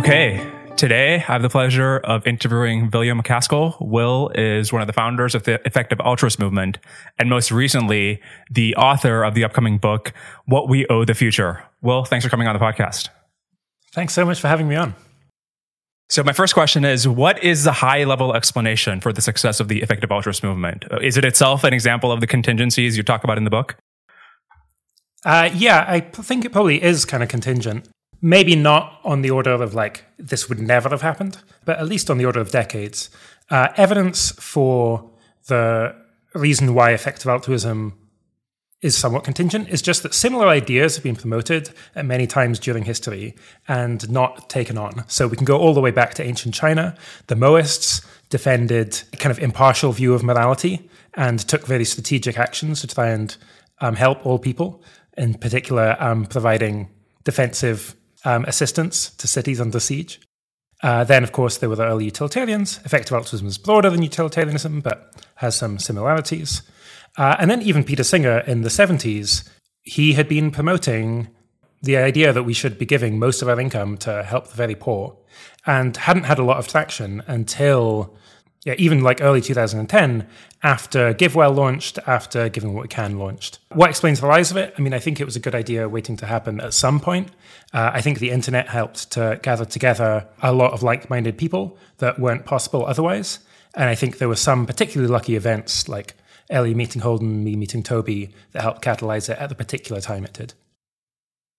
Okay, today I have the pleasure of interviewing William MacAskill. Will is one of the founders of the Effective Altruist Movement, and most recently, the author of the upcoming book, What We Owe the Future. Will, thanks for coming on the podcast. Thanks so much for having me on. So, my first question is What is the high level explanation for the success of the Effective Altruist Movement? Is it itself an example of the contingencies you talk about in the book? Uh, yeah, I think it probably is kind of contingent. Maybe not on the order of like this would never have happened, but at least on the order of decades. Uh, evidence for the reason why effective altruism is somewhat contingent is just that similar ideas have been promoted at many times during history and not taken on. So we can go all the way back to ancient China. The Mohists defended a kind of impartial view of morality and took very strategic actions to try and um, help all people, in particular, um, providing defensive um, assistance to cities under siege. Uh, then, of course, there were the early utilitarians. Effective altruism is broader than utilitarianism, but has some similarities. Uh, and then, even Peter Singer in the 70s, he had been promoting the idea that we should be giving most of our income to help the very poor and hadn't had a lot of traction until yeah, even like early 2010, after GiveWell launched, after Giving What We Can launched. What explains the rise of it? I mean, I think it was a good idea waiting to happen at some point. Uh, I think the internet helped to gather together a lot of like minded people that weren't possible otherwise. And I think there were some particularly lucky events like Elie meeting Holden, me meeting Toby that helped catalyze it at the particular time it did.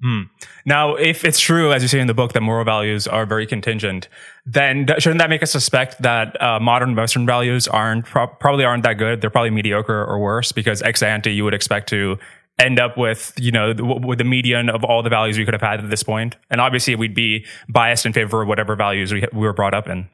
Hmm. Now, if it's true, as you say in the book, that moral values are very contingent, then shouldn't that make us suspect that uh, modern Western values aren't pro- probably aren't that good? They're probably mediocre or worse because ex ante you would expect to end up with you know with the median of all the values we could have had at this point, and obviously we'd be biased in favor of whatever values we, we were brought up in.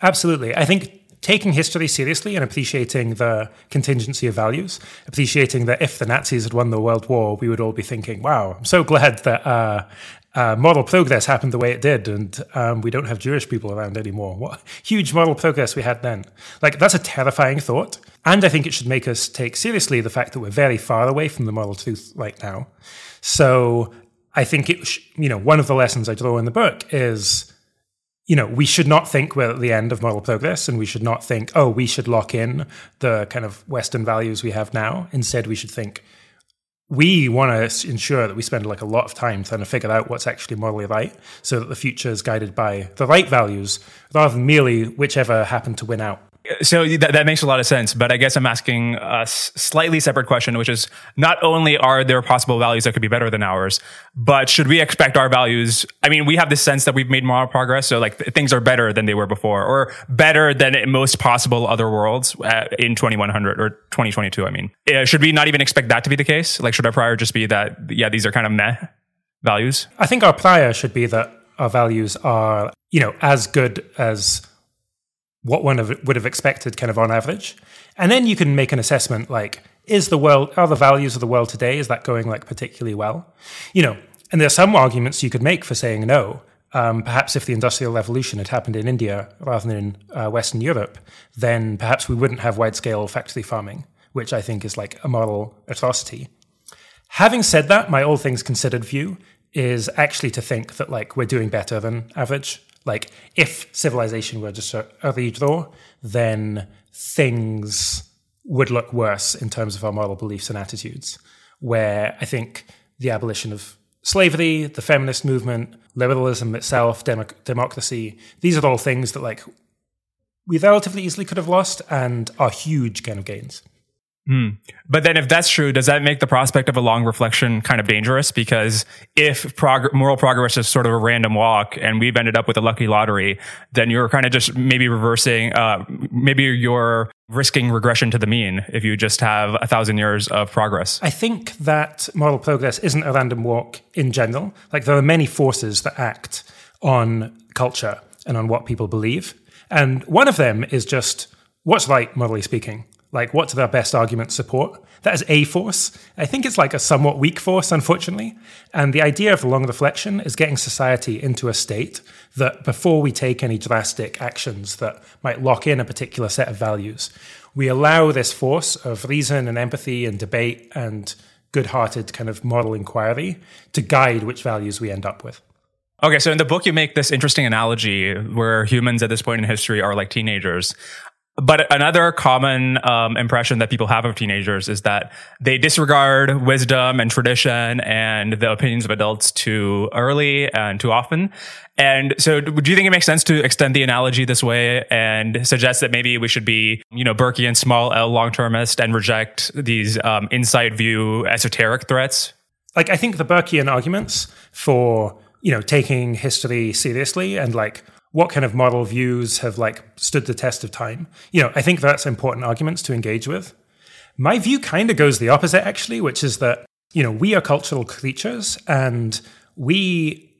Absolutely, I think taking history seriously and appreciating the contingency of values, appreciating that if the Nazis had won the World War, we would all be thinking, wow, I'm so glad that uh, uh, moral progress happened the way it did and um, we don't have Jewish people around anymore. What huge moral progress we had then. Like, that's a terrifying thought. And I think it should make us take seriously the fact that we're very far away from the moral truth right now. So I think it, sh- you know, one of the lessons I draw in the book is you know, we should not think we're at the end of moral progress and we should not think, oh, we should lock in the kind of Western values we have now. Instead, we should think, we want to ensure that we spend like a lot of time trying to figure out what's actually morally right so that the future is guided by the right values rather than merely whichever happen to win out so that, that makes a lot of sense but i guess i'm asking a slightly separate question which is not only are there possible values that could be better than ours but should we expect our values i mean we have this sense that we've made moral progress so like things are better than they were before or better than most possible other worlds uh, in 2100 or 2022 i mean. Uh, should we not even expect that to be the case? Like should our prior just be that yeah these are kind of meh values? I think our prior should be that our values are you know as good as what one would have expected kind of on average. And then you can make an assessment like, is the world, are the values of the world today, is that going like particularly well? You know, and there are some arguments you could make for saying no. Um, perhaps if the Industrial Revolution had happened in India rather than in uh, Western Europe, then perhaps we wouldn't have wide scale factory farming, which I think is like a moral atrocity. Having said that, my all things considered view is actually to think that like we're doing better than average like, if civilization were just a, a redraw, then things would look worse in terms of our moral beliefs and attitudes. Where I think the abolition of slavery, the feminist movement, liberalism itself, democ- democracy, these are all things that like we relatively easily could have lost and are huge kind of gains. Hmm. But then, if that's true, does that make the prospect of a long reflection kind of dangerous? Because if prog- moral progress is sort of a random walk, and we've ended up with a lucky lottery, then you're kind of just maybe reversing. Uh, maybe you're risking regression to the mean if you just have a thousand years of progress. I think that moral progress isn't a random walk in general. Like there are many forces that act on culture and on what people believe, and one of them is just what's right morally speaking like what do their best arguments support? That is a force. I think it's like a somewhat weak force, unfortunately. And the idea of long reflection is getting society into a state that before we take any drastic actions that might lock in a particular set of values, we allow this force of reason and empathy and debate and good hearted kind of moral inquiry to guide which values we end up with. Okay, so in the book, you make this interesting analogy where humans at this point in history are like teenagers. But another common um, impression that people have of teenagers is that they disregard wisdom and tradition and the opinions of adults too early and too often. And so, do you think it makes sense to extend the analogy this way and suggest that maybe we should be, you know, Burkean small L long termist and reject these um, inside view esoteric threats? Like, I think the Burkean arguments for, you know, taking history seriously and like what kind of model views have like stood the test of time? You know, I think that's important arguments to engage with. My view kind of goes the opposite, actually, which is that, you know, we are cultural creatures and we,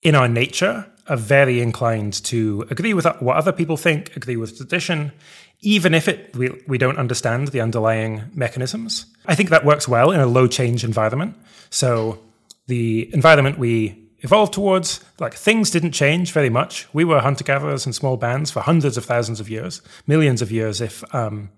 in our nature, are very inclined to agree with what other people think, agree with tradition, even if it we, we don't understand the underlying mechanisms. I think that works well in a low change environment. So the environment we evolved towards. Like things didn't change very much. We were hunter gatherers in small bands for hundreds of thousands of years, millions of years if um,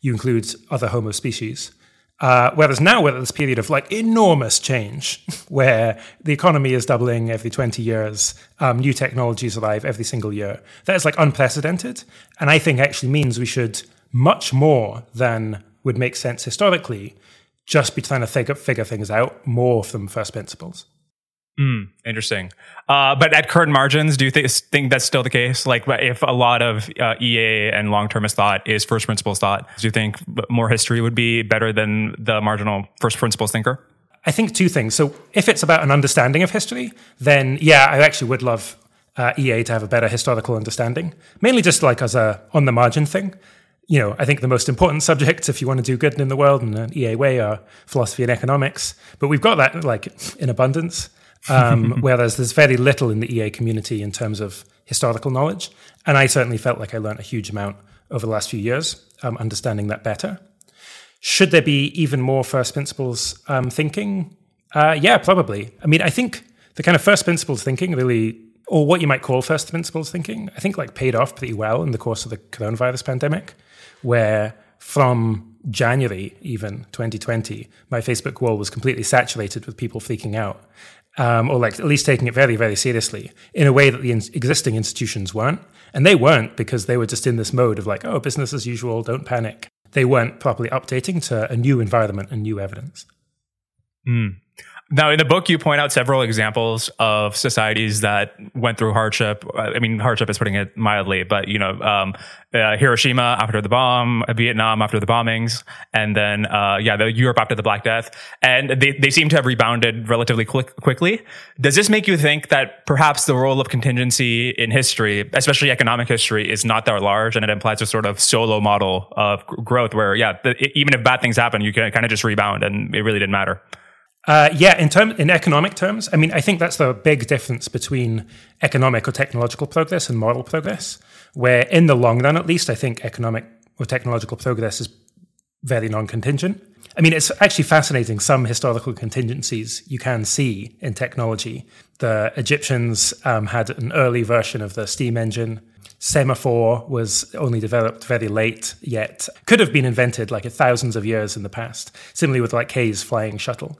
you include other Homo species. Uh, whereas now we're at this period of like enormous change where the economy is doubling every 20 years, um, new technologies arrive every single year. That is like unprecedented. And I think actually means we should much more than would make sense historically just be trying to figure, figure things out more from first principles. Mm, interesting. Uh, but at current margins, do you th- think that's still the case? Like, if a lot of uh, EA and long termist thought is first principles thought, do you think more history would be better than the marginal first principles thinker? I think two things. So, if it's about an understanding of history, then yeah, I actually would love uh, EA to have a better historical understanding, mainly just like as a on the margin thing. You know, I think the most important subjects, if you want to do good in the world in an EA way, are philosophy and economics. But we've got that like in abundance. Um, whereas there's very little in the EA community in terms of historical knowledge. And I certainly felt like I learned a huge amount over the last few years, um, understanding that better. Should there be even more first principles um, thinking? Uh, yeah, probably. I mean, I think the kind of first principles thinking really, or what you might call first principles thinking, I think like paid off pretty well in the course of the coronavirus pandemic, where from January, even 2020, my Facebook wall was completely saturated with people freaking out um, or like at least taking it very, very seriously in a way that the in- existing institutions weren't. And they weren't because they were just in this mode of like, oh, business as usual, don't panic. They weren't properly updating to a new environment and new evidence. Mm. Now, in the book, you point out several examples of societies that went through hardship. I mean, hardship is putting it mildly, but you know, um, uh, Hiroshima after the bomb, Vietnam after the bombings, and then uh, yeah, the Europe after the Black Death, and they they seem to have rebounded relatively quick, quickly. Does this make you think that perhaps the role of contingency in history, especially economic history, is not that large, and it implies a sort of Solow model of growth where yeah, the, even if bad things happen, you can kind of just rebound, and it really didn't matter. Uh, yeah, in term in economic terms, I mean, I think that's the big difference between economic or technological progress and moral progress. Where in the long run, at least, I think economic or technological progress is very non-contingent. I mean, it's actually fascinating some historical contingencies you can see in technology. The Egyptians um, had an early version of the steam engine. Semaphore was only developed very late, yet could have been invented like thousands of years in the past. Similarly with like Kay's flying shuttle.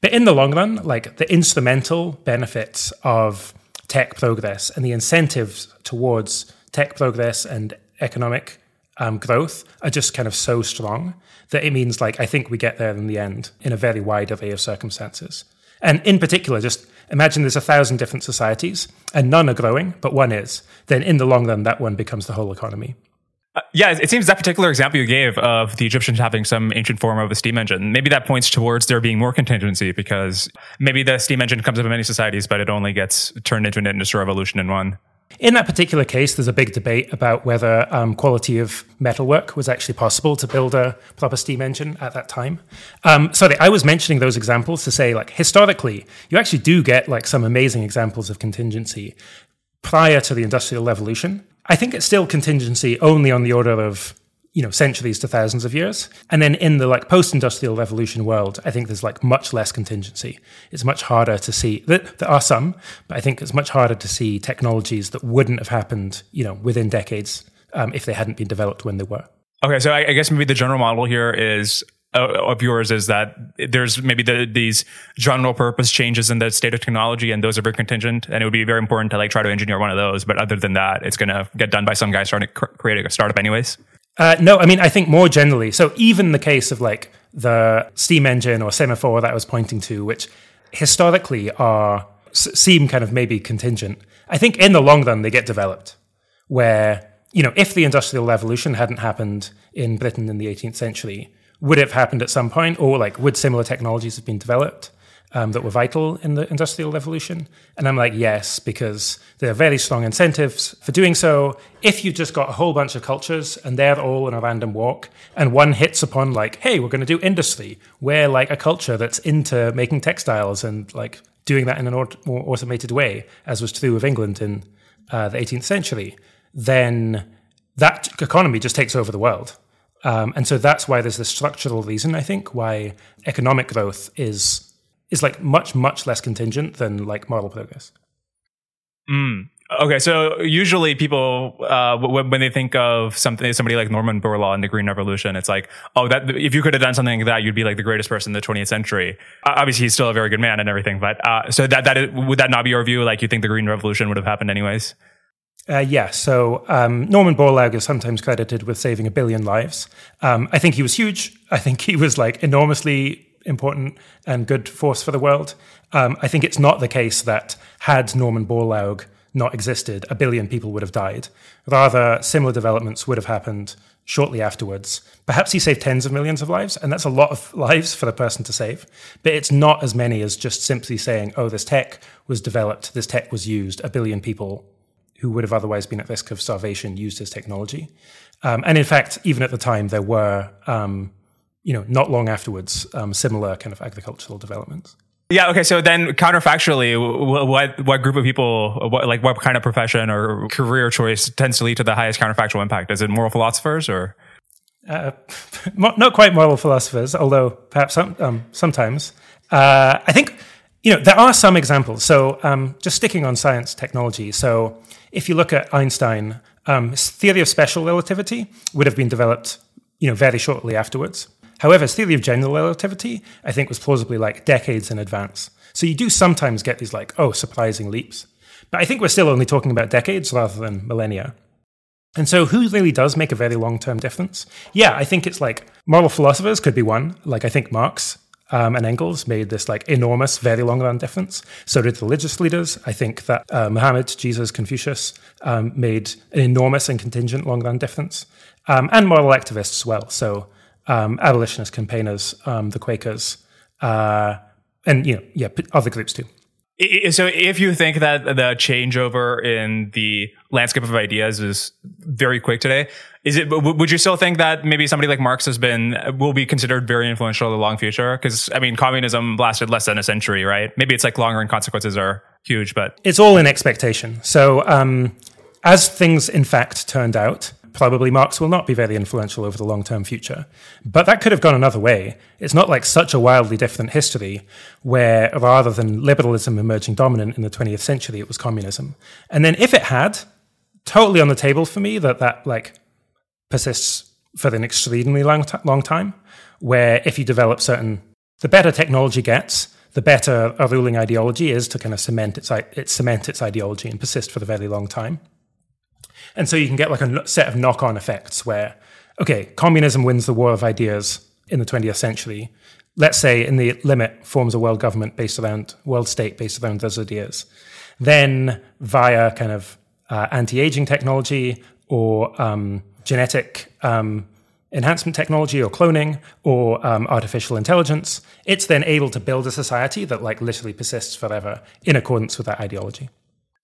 But in the long run, like the instrumental benefits of tech progress and the incentives towards tech progress and economic um, growth are just kind of so strong that it means like I think we get there in the end in a very wide array of circumstances. And in particular, just imagine there's a thousand different societies and none are growing, but one is. Then in the long run, that one becomes the whole economy. Uh, yeah, it seems that particular example you gave of the Egyptians having some ancient form of a steam engine, maybe that points towards there being more contingency because maybe the steam engine comes up in many societies, but it only gets turned into an industrial revolution in one. In that particular case, there's a big debate about whether um, quality of metalwork was actually possible to build a proper steam engine at that time. Um, sorry, I was mentioning those examples to say, like, historically, you actually do get like some amazing examples of contingency prior to the Industrial Revolution. I think it's still contingency only on the order of you know centuries to thousands of years and then in the like post-industrial revolution world i think there's like much less contingency it's much harder to see that there are some but i think it's much harder to see technologies that wouldn't have happened you know within decades um, if they hadn't been developed when they were okay so I, I guess maybe the general model here is uh, of yours is that there's maybe the, these general purpose changes in the state of technology, and those are very contingent, and it would be very important to like try to engineer one of those. But other than that, it's going to get done by some guy starting to cr- create a startup anyways. Uh, no, I mean I think more generally. So even the case of like the steam engine or semaphore that I was pointing to, which historically are seem kind of maybe contingent. I think in the long run they get developed. Where you know if the industrial revolution hadn't happened in Britain in the 18th century, would it have happened at some point, or like would similar technologies have been developed? Um, that were vital in the Industrial Revolution? And I'm like, yes, because there are very strong incentives for doing so. If you've just got a whole bunch of cultures and they're all in a random walk, and one hits upon, like, hey, we're going to do industry, we're like a culture that's into making textiles and like doing that in a more automated way, as was true of England in uh, the 18th century, then that economy just takes over the world. Um, and so that's why there's this structural reason, I think, why economic growth is is like much much less contingent than like moral progress. Mm. Okay, so usually people, uh, when, when they think of something, somebody like Norman Borlaug in the Green Revolution, it's like, oh, that if you could have done something like that, you'd be like the greatest person in the 20th century. Uh, obviously, he's still a very good man and everything, but uh, so that that is, would that not be your view? Like, you think the Green Revolution would have happened anyways? Uh, yeah, so um, Norman Borlaug is sometimes credited with saving a billion lives. Um, I think he was huge. I think he was like enormously important and good force for the world. Um, I think it's not the case that had Norman Borlaug not existed, a billion people would have died. Rather, similar developments would have happened shortly afterwards. Perhaps he saved tens of millions of lives, and that's a lot of lives for the person to save. But it's not as many as just simply saying, oh, this tech was developed, this tech was used, a billion people who would have otherwise been at risk of starvation used his technology. Um, and in fact, even at the time, there were um, you know, not long afterwards, um, similar kind of agricultural developments. Yeah. Okay. So then, counterfactually, what what group of people, what, like what kind of profession or career choice tends to lead to the highest counterfactual impact? Is it moral philosophers or? Uh, not quite moral philosophers, although perhaps some, um, sometimes. Uh, I think you know there are some examples. So um, just sticking on science technology. So if you look at Einstein, um, theory of special relativity would have been developed, you know, very shortly afterwards. However, his theory of general relativity, I think, was plausibly like decades in advance. So you do sometimes get these like, oh, surprising leaps. But I think we're still only talking about decades rather than millennia. And so, who really does make a very long term difference? Yeah, I think it's like moral philosophers could be one. Like, I think Marx um, and Engels made this like enormous, very long run difference. So did religious leaders. I think that uh, Muhammad, Jesus, Confucius um, made an enormous and contingent long run difference. Um, and moral activists as well. So um, abolitionist campaigners, um, the Quakers, uh, and you know, yeah, other groups too. So, if you think that the changeover in the landscape of ideas is very quick today, is it? Would you still think that maybe somebody like Marx has been will be considered very influential in the long future? Because I mean, communism lasted less than a century, right? Maybe it's like longer and consequences are huge, but it's all in expectation. So, um, as things in fact turned out, probably Marx will not be very influential over the long term future. But that could have gone another way. It's not like such a wildly different history where rather than liberalism emerging dominant in the 20th century, it was communism. And then if it had, totally on the table for me that that like persists for an extremely long, t- long time, where if you develop certain, the better technology gets, the better a ruling ideology is to kind of cement its, it cement its ideology and persist for a very long time. And so you can get like a set of knock on effects where, okay, communism wins the war of ideas in the 20th century. Let's say in the limit forms a world government based around, world state based around those ideas. Then via kind of uh, anti aging technology or um, genetic um, enhancement technology or cloning or um, artificial intelligence, it's then able to build a society that like literally persists forever in accordance with that ideology.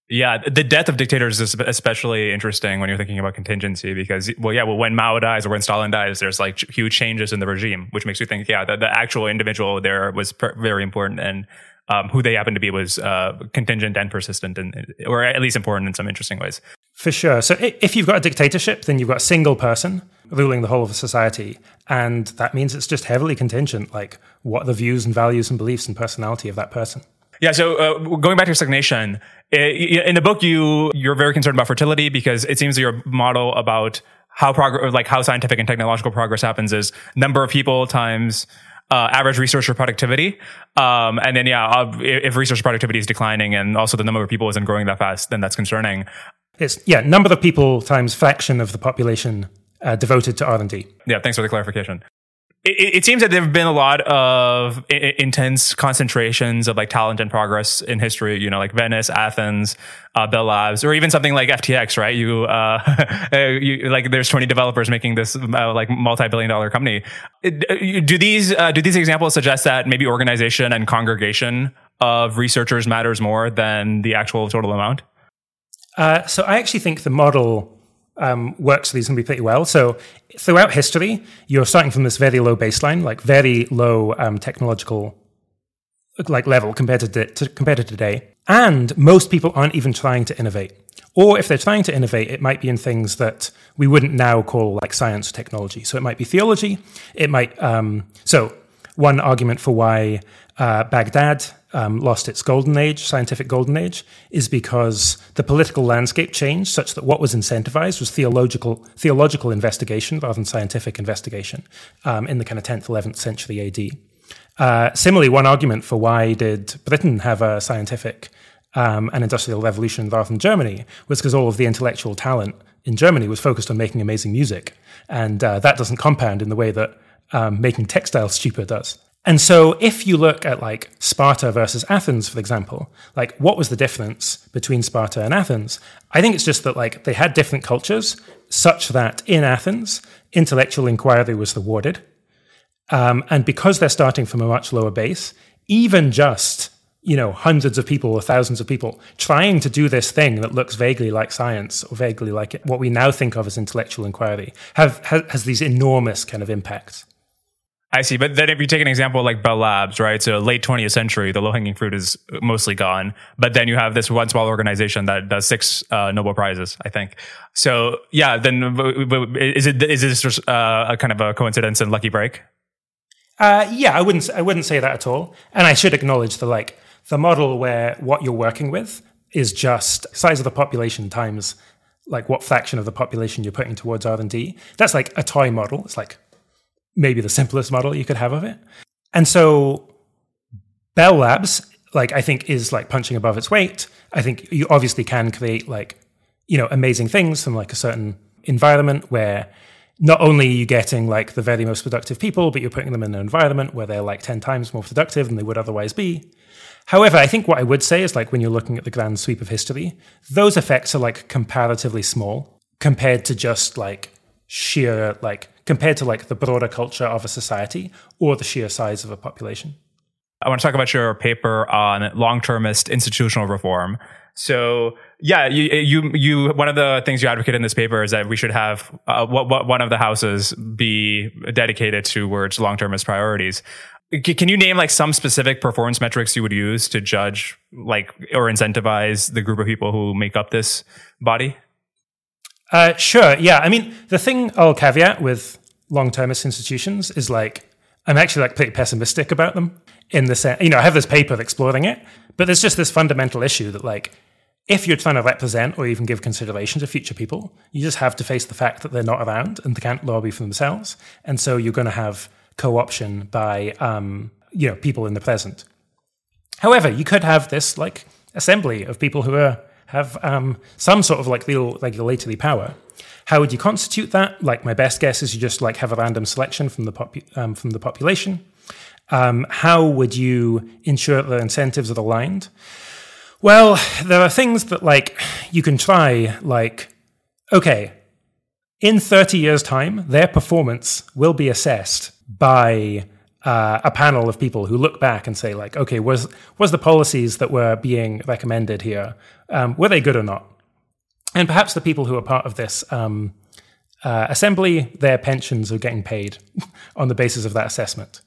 Yeah, the death of dictators is especially interesting when you're thinking about contingency because, well, yeah, well, when Mao dies or when Stalin dies, there's like huge changes in the regime, which makes you think, yeah, the, the actual individual there was very important and um, who they happen to be was uh, contingent and persistent, and or at least important in some interesting ways. For sure. So if you've got a dictatorship, then you've got a single person ruling the whole of a society, and that means it's just heavily contingent, like what the views and values and beliefs and personality of that person. Yeah. So uh, going back to stagnation, in the book, you you're very concerned about fertility because it seems your model about how progress, like how scientific and technological progress happens is number of people times uh, average researcher productivity. Um, and then, yeah, uh, if research productivity is declining and also the number of people isn't growing that fast, then that's concerning. It's yeah, number of people times fraction of the population uh, devoted to R and D. Yeah, thanks for the clarification it, it, seems that there have been a lot of I- intense concentrations of like talent and progress in history. You know, like Venice, Athens, uh, Bell Labs, or even something like FTX. Right? You, uh, you like there's 20 developers making this uh, like multi-billion-dollar company. Uh, do these uh, do these examples suggest that maybe organization and congregation of researchers matters more than the actual total amount? Uh, so I actually think the model um, works be pretty well. So throughout history, you're starting from this very low baseline, like very low um, technological like level compared to, to, compared to today. And most people aren't even trying to innovate. Or if they're trying to innovate, it might be in things that we wouldn't now call like science or technology. So it might be theology. It might. Um, so one argument for why uh, Baghdad um, lost its golden age, scientific golden age, is because the political landscape changed such that what was incentivized was theological theological investigation rather than scientific investigation um, in the kind of 10th, 11th century AD. Uh, similarly, one argument for why did Britain have a scientific um, and industrial revolution rather than Germany was because all of the intellectual talent in Germany was focused on making amazing music, and uh, that doesn't compound in the way that um, making textiles cheaper does. And so if you look at like Sparta versus Athens, for example, like what was the difference between Sparta and Athens? I think it's just that like they had different cultures such that in Athens, intellectual inquiry was rewarded. Um, and because they're starting from a much lower base, even just you know hundreds of people or thousands of people trying to do this thing that looks vaguely like science or vaguely like what we now think of as intellectual inquiry have has, has these enormous kind of impacts. I see. But then if you take an example like Bell Labs, right? So late 20th century, the low hanging fruit is mostly gone. But then you have this one small organization that does six uh, Nobel Prizes, I think. So yeah, then is it, is this just uh, a kind of a coincidence and lucky break? Uh, yeah, I wouldn't, I wouldn't say that at all. And I should acknowledge the like, the model where what you're working with is just size of the population times like what fraction of the population you're putting towards R&D. That's like a toy model. It's like maybe the simplest model you could have of it. And so Bell Labs, like I think, is like punching above its weight. I think you obviously can create like, you know, amazing things from like a certain environment where not only are you getting like the very most productive people, but you're putting them in an environment where they're like 10 times more productive than they would otherwise be. However, I think what I would say is like when you're looking at the grand sweep of history, those effects are like comparatively small compared to just like sheer like compared to like the broader culture of a society or the sheer size of a population. I want to talk about your paper on long-termist institutional reform. So, yeah, you, you, you, one of the things you advocate in this paper is that we should have uh, what, what one of the houses be dedicated towards long-termist priorities. Can you name like some specific performance metrics you would use to judge like or incentivize the group of people who make up this body? Uh, sure. Yeah. I mean, the thing I'll caveat with long-termist institutions is like I'm actually like pretty pessimistic about them in the sense, you know, I have this paper exploring it, but there's just this fundamental issue that like if you're trying to represent or even give consideration to future people, you just have to face the fact that they're not around and they can't lobby for themselves, and so you're going to have co-option by um, you know people in the present. However, you could have this like assembly of people who are have um, some sort of like real regulatory power. How would you constitute that? Like my best guess is you just like have a random selection from the popu- um, from the population. Um, how would you ensure that the incentives are aligned? Well, there are things that like you can try. Like, okay, in 30 years' time, their performance will be assessed by uh, a panel of people who look back and say, like, okay, was was the policies that were being recommended here um, were they good or not? And perhaps the people who are part of this um, uh, assembly, their pensions are getting paid on the basis of that assessment.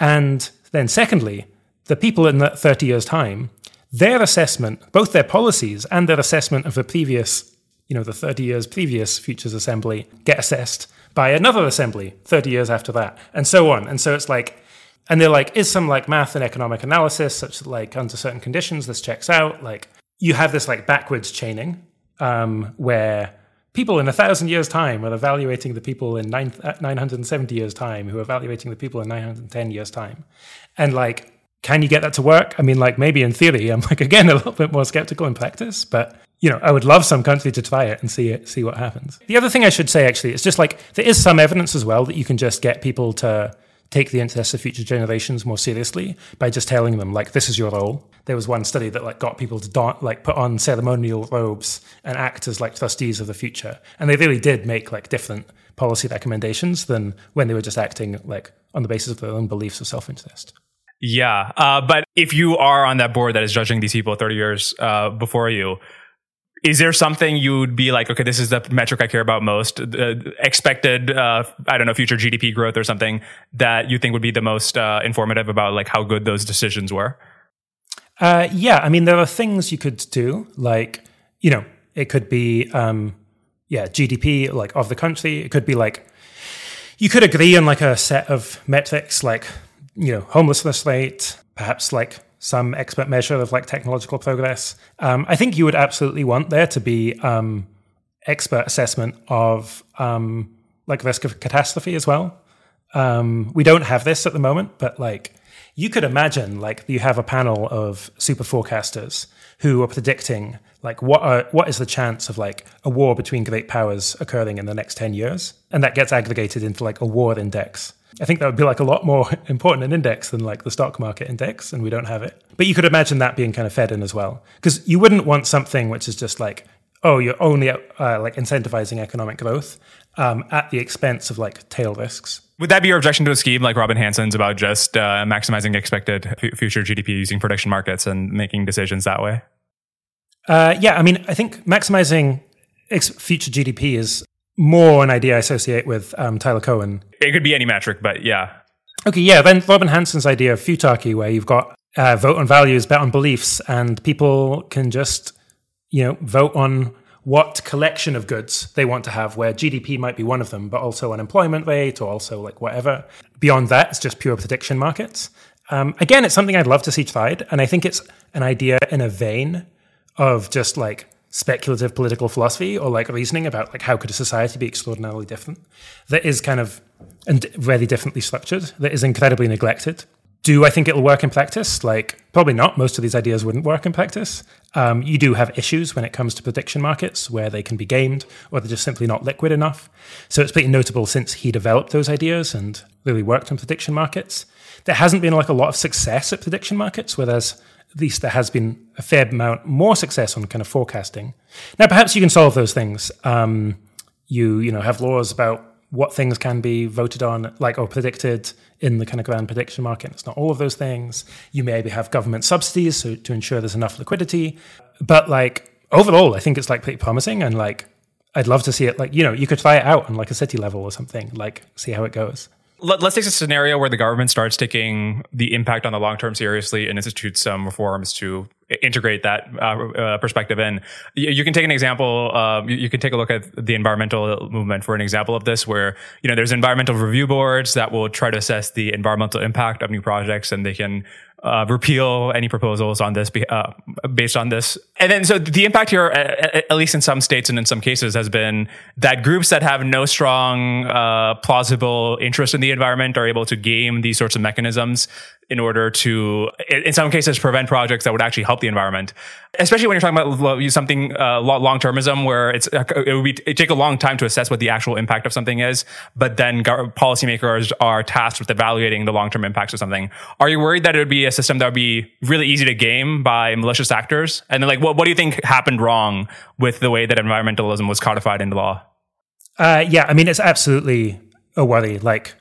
And then, secondly, the people in that 30 years' time, their assessment, both their policies and their assessment of the previous, you know, the 30 years previous Futures Assembly, get assessed by another assembly 30 years after that, and so on. And so it's like, and they're like, is some like math and economic analysis such that like under certain conditions this checks out? Like you have this like backwards chaining um, where people in a thousand years' time are evaluating the people in nine, 970 years' time who are evaluating the people in 910 years' time. And like, can you get that to work? I mean, like maybe in theory, I'm like, again, a little bit more skeptical in practice, but you know, I would love some country to try it and see it, see what happens. The other thing I should say actually is just like there is some evidence as well that you can just get people to take the interests of future generations more seriously by just telling them like this is your role. There was one study that like got people to don- like put on ceremonial robes and act as like trustees of the future, and they really did make like different policy recommendations than when they were just acting like on the basis of their own beliefs or self-interest. Yeah, uh, but if you are on that board that is judging these people 30 years uh, before you, is there something you would be like, okay, this is the metric I care about most, uh, expected, uh, I don't know, future GDP growth or something that you think would be the most uh, informative about like how good those decisions were? Uh, yeah, I mean, there are things you could do, like, you know, it could be, um, yeah, GDP, like of the country. It could be like, you could agree on like a set of metrics, like, you know, homelessness rate, perhaps like some expert measure of like technological progress. Um, I think you would absolutely want there to be um, expert assessment of um, like risk of catastrophe as well. Um, we don't have this at the moment, but like you could imagine like you have a panel of super forecasters who are predicting like what are, what is the chance of like a war between great powers occurring in the next 10 years and that gets aggregated into like a war index I think that would be like a lot more important an index than like the stock market index, and we don't have it. But you could imagine that being kind of fed in as well, because you wouldn't want something which is just like, oh, you're only uh, like incentivizing economic growth um, at the expense of like tail risks. Would that be your objection to a scheme like Robin Hanson's about just uh, maximizing expected f- future GDP using prediction markets and making decisions that way? Uh, yeah, I mean, I think maximizing ex- future GDP is more an idea I associate with um, Tyler Cowen. It could be any metric, but yeah. Okay, yeah. Then Robin Hanson's idea of futarchy, where you've got uh, vote on values, bet on beliefs, and people can just, you know, vote on what collection of goods they want to have, where GDP might be one of them, but also unemployment rate or also like whatever. Beyond that, it's just pure prediction markets. Um, again, it's something I'd love to see tried, and I think it's an idea in a vein of just like speculative political philosophy or like reasoning about like how could a society be extraordinarily different that is kind of and very differently structured that is incredibly neglected? Do i think it'll work in practice? Like probably not. Most of these ideas wouldn't work in practice. Um, you do have issues when it comes to prediction markets where they can be gamed or they're just simply not liquid enough. So it's pretty notable since he developed those ideas and really worked on prediction markets. There hasn't been like a lot of success at prediction markets where there's at least there has been a fair amount more success on kind of forecasting. Now, perhaps you can solve those things. Um, you you know have laws about what things can be voted on, like or predicted in the kind of grand prediction market. It's not all of those things. You maybe have government subsidies so to ensure there's enough liquidity. But like overall, I think it's like pretty promising, and like I'd love to see it. Like you know, you could try it out on like a city level or something, like see how it goes let, us take a scenario where the government starts taking the impact on the long term seriously and institutes some reforms to integrate that uh, uh, perspective in. You, you, can take an example. Uh, you, you, can take a look at the environmental movement for an example of this, where you know there's environmental review boards that will try to assess the environmental impact of new projects, and they can uh, repeal any proposals on this uh, based on this. And then, so the impact here, at, at, least in some states and in some cases, has been that groups that have no strong, uh, plausible interest in the environment are able to game these sorts of mechanisms in order to, in some cases, prevent projects that would actually help the environment. Especially when you're talking about something uh, long termism, where it's it would be take a long time to assess what the actual impact of something is, but then policymakers are tasked with evaluating the long term impacts of something. Are you worried that it would be a system that would be really easy to game by malicious actors? And then, like, what what do you think happened wrong with the way that environmentalism was codified into law? Uh, yeah, I mean, it's absolutely a worry. Like,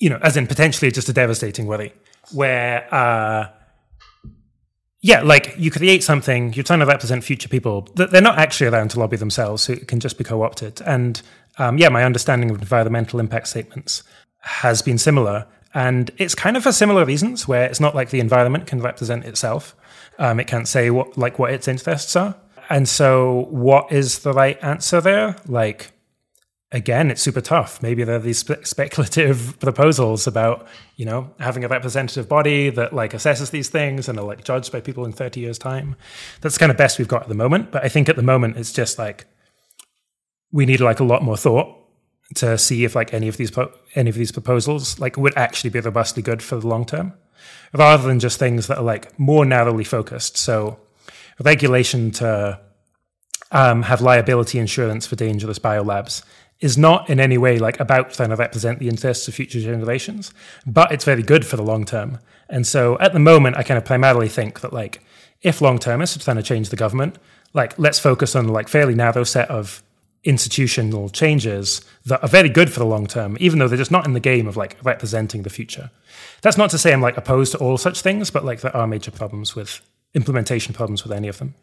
you know, as in potentially just a devastating worry, where, uh, yeah, like you create something, you're trying to represent future people that they're not actually around to lobby themselves, so it can just be co opted. And um, yeah, my understanding of environmental impact statements has been similar. And it's kind of for similar reasons, where it's not like the environment can represent itself. Um, it can't say what like what its interests are. And so, what is the right answer there? Like, again, it's super tough. Maybe there are these spe- speculative proposals about, you know, having a representative body that like assesses these things and are like judged by people in 30 years' time. That's kind of best we've got at the moment. But I think at the moment it's just like we need like a lot more thought to see if like any of these any of these proposals like would actually be robustly good for the long term, rather than just things that are like more narrowly focused. So regulation to um, have liability insurance for dangerous biolabs is not in any way like about trying to represent the interests of future generations, but it's very good for the long term. And so at the moment, I kind of primarily think that like if long termists are trying to change the government, like let's focus on like fairly narrow set of institutional changes that are very good for the long term, even though they're just not in the game of like representing the future. That's not to say I'm like opposed to all such things, but like there are major problems with implementation problems with any of them.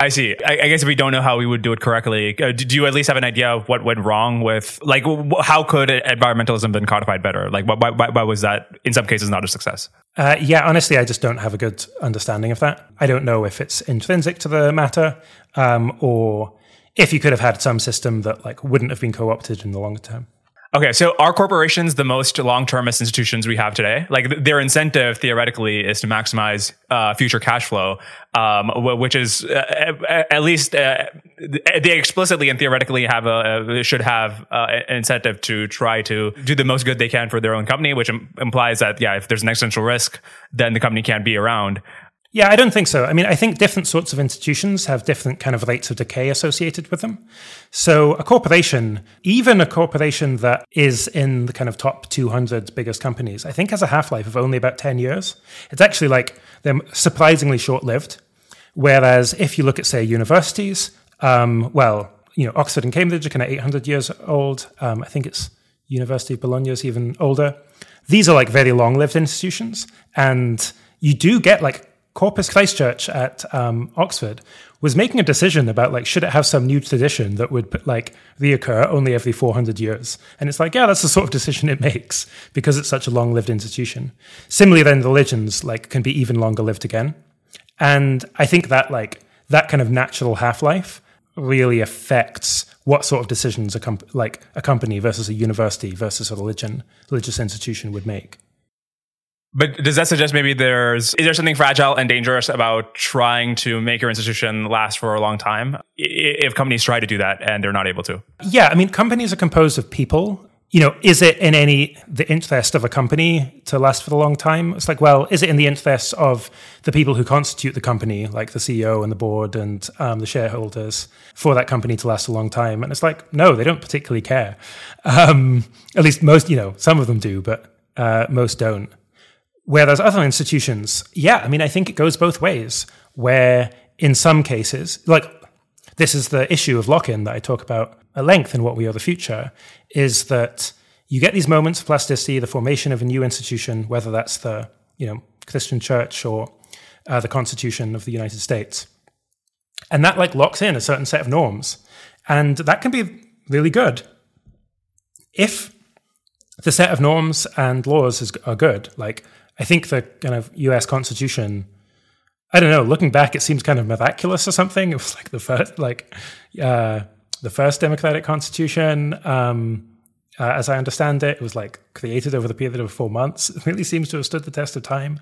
I see. I, I, guess if we don't know how we would do it correctly, uh, do you at least have an idea of what went wrong with, like, wh- how could environmentalism been codified better? Like, why, why, why was that in some cases not a success? Uh, yeah, honestly, I just don't have a good understanding of that. I don't know if it's intrinsic to the matter, um, or if you could have had some system that like wouldn't have been co-opted in the longer term. Okay, so are corporations the most long-termist institutions we have today? Like their incentive theoretically is to maximize uh, future cash flow, um, which is uh, at least uh, they explicitly and theoretically have a should have uh, an incentive to try to do the most good they can for their own company, which implies that yeah, if there's an existential risk, then the company can't be around. Yeah, I don't think so. I mean, I think different sorts of institutions have different kind of rates of decay associated with them. So a corporation, even a corporation that is in the kind of top 200 biggest companies, I think has a half-life of only about 10 years. It's actually like they're surprisingly short-lived. Whereas if you look at, say, universities, um, well, you know, Oxford and Cambridge are kind of 800 years old. Um, I think it's University of Bologna is even older. These are like very long-lived institutions, and you do get like Corpus Christ Church at um, Oxford was making a decision about like should it have some new tradition that would like reoccur only every 400 years? And it's like yeah that's the sort of decision it makes because it's such a long-lived institution. Similarly then the religions like can be even longer lived again. And i think that like that kind of natural half-life really affects what sort of decisions a comp- like a company versus a university versus a religion religious institution would make but does that suggest maybe there's is there something fragile and dangerous about trying to make your institution last for a long time if companies try to do that and they're not able to? Yeah, I mean companies are composed of people. You know, is it in any the interest of a company to last for a long time? It's like, well, is it in the interest of the people who constitute the company, like the CEO and the board and um, the shareholders, for that company to last a long time? And it's like, no, they don't particularly care. Um, at least most, you know, some of them do, but uh, most don't. Whereas other institutions, yeah, I mean, I think it goes both ways, where in some cases, like this is the issue of lock in that I talk about at length in What We Owe the Future, is that you get these moments of plasticity, the formation of a new institution, whether that's the you know Christian church or uh, the Constitution of the United States. And that like locks in a certain set of norms. And that can be really good. If the set of norms and laws is, are good, like I think the kind of U.S. Constitution. I don't know. Looking back, it seems kind of miraculous or something. It was like the first, like uh, the first democratic constitution. Um, uh, as I understand it, it was like created over the period of four months. It really seems to have stood the test of time.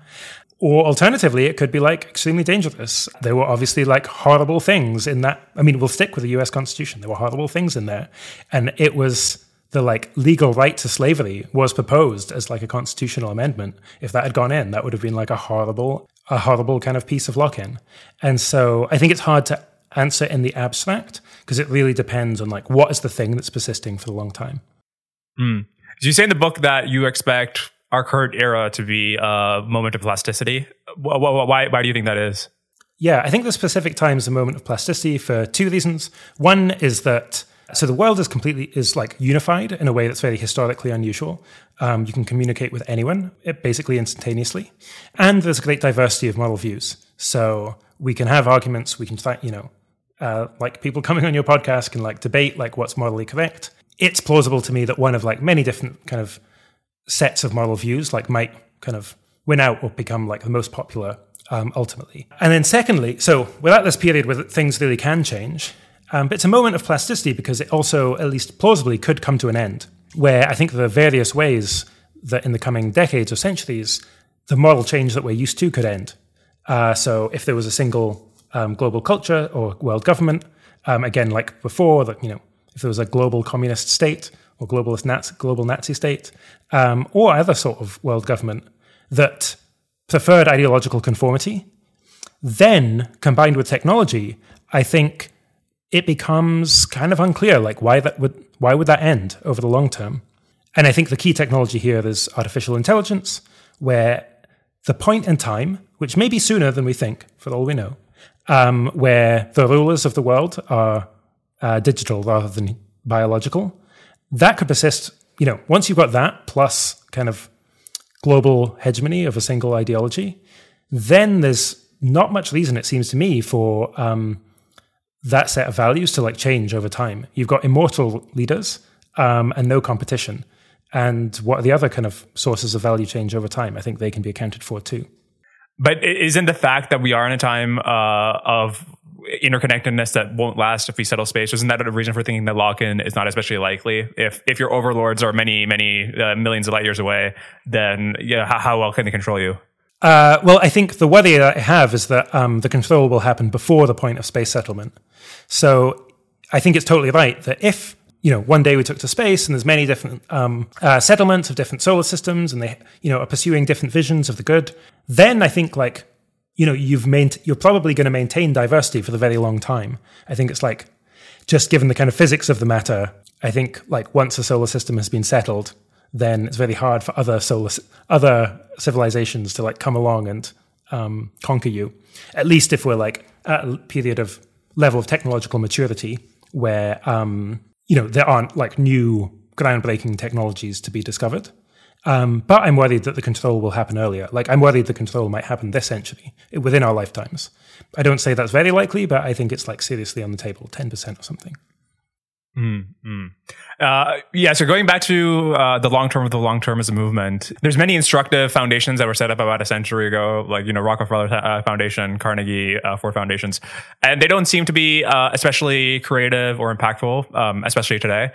Or alternatively, it could be like extremely dangerous. There were obviously like horrible things in that. I mean, we'll stick with the US Constitution. There were horrible things in there. And it was the like legal right to slavery was proposed as like a constitutional amendment. If that had gone in, that would have been like a horrible, a horrible kind of piece of lock-in. And so I think it's hard to answer in the abstract because it really depends on like what is the thing that's persisting for a long time. Mm. So you say in the book that you expect our current era to be a moment of plasticity? Why, why do you think that is? Yeah, I think the specific time is a moment of plasticity for two reasons. One is that so the world is completely is like unified in a way that's very historically unusual. Um, you can communicate with anyone basically instantaneously, and there's a great diversity of model views. So we can have arguments. We can, you know, uh, like people coming on your podcast can like debate like what's morally correct. It's plausible to me that one of like many different kind of sets of model views like might kind of win out or become like the most popular um, ultimately. And then secondly, so without this period where things really can change, um, but it's a moment of plasticity because it also, at least plausibly, could come to an end, where I think are various ways that in the coming decades or centuries, the moral change that we're used to could end. Uh, so if there was a single um, global culture or world government, um, again, like before, that you know, if there was a global communist state or globalist Nazi, global Nazi state, um, or other sort of world government that preferred ideological conformity, then combined with technology, I think it becomes kind of unclear like why that would why would that end over the long term. And I think the key technology here is artificial intelligence, where the point in time, which may be sooner than we think, for all we know, um, where the rulers of the world are uh, digital rather than biological, that could persist. You know, once you've got that plus kind of global hegemony of a single ideology, then there's not much reason, it seems to me, for um, that set of values to like change over time. You've got immortal leaders um, and no competition. And what are the other kind of sources of value change over time? I think they can be accounted for too. But isn't the fact that we are in a time uh, of interconnectedness that won't last if we settle space. Isn't that a reason for thinking that lock-in is not especially likely? If if your overlords are many many uh, millions of light years away, then yeah, how, how well can they control you? Uh, well, I think the worry that I have is that um, the control will happen before the point of space settlement. So I think it's totally right that if you know one day we took to space and there's many different um, uh, settlements of different solar systems and they you know are pursuing different visions of the good, then I think like you know you've main- you're probably going to maintain diversity for the very long time. I think it's like just given the kind of physics of the matter. I think like once a solar system has been settled, then it's very hard for other solar other civilizations to like come along and um, conquer you. At least if we're like at a period of level of technological maturity where um, you know there aren't like new groundbreaking technologies to be discovered. Um, but I'm worried that the control will happen earlier. Like, I'm worried the control might happen this century, within our lifetimes. I don't say that's very likely, but I think it's like seriously on the table, 10% or something. Mm, Uh, yeah, so going back to uh, the long term of the long term as a movement, there's many instructive foundations that were set up about a century ago, like you know Rockefeller uh, Foundation, Carnegie, uh, Ford Foundations, and they don't seem to be uh, especially creative or impactful, um, especially today.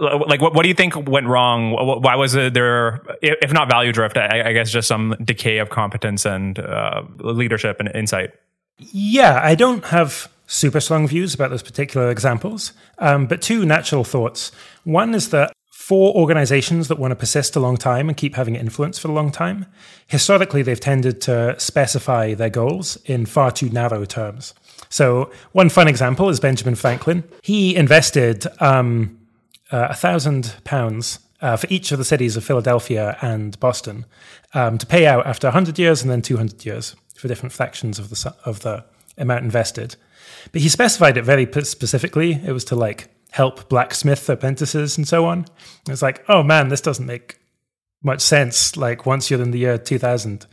Like what, what do you think went wrong? Why was there if not value drift i, I guess just some decay of competence and uh, leadership and insight yeah i don't have super strong views about those particular examples um, but two natural thoughts. One is that for organizations that want to persist a long time and keep having influence for a long time historically they've tended to specify their goals in far too narrow terms. So one fun example is benjamin franklin. He invested um, uh, a thousand pounds uh, for each of the cities of Philadelphia and Boston um, to pay out after 100 years and then 200 years for different fractions of the of the amount invested. But he specified it very specifically. It was to like help blacksmith apprentices and so on. It's like, oh man, this doesn't make much sense. Like once you're in the year 2000,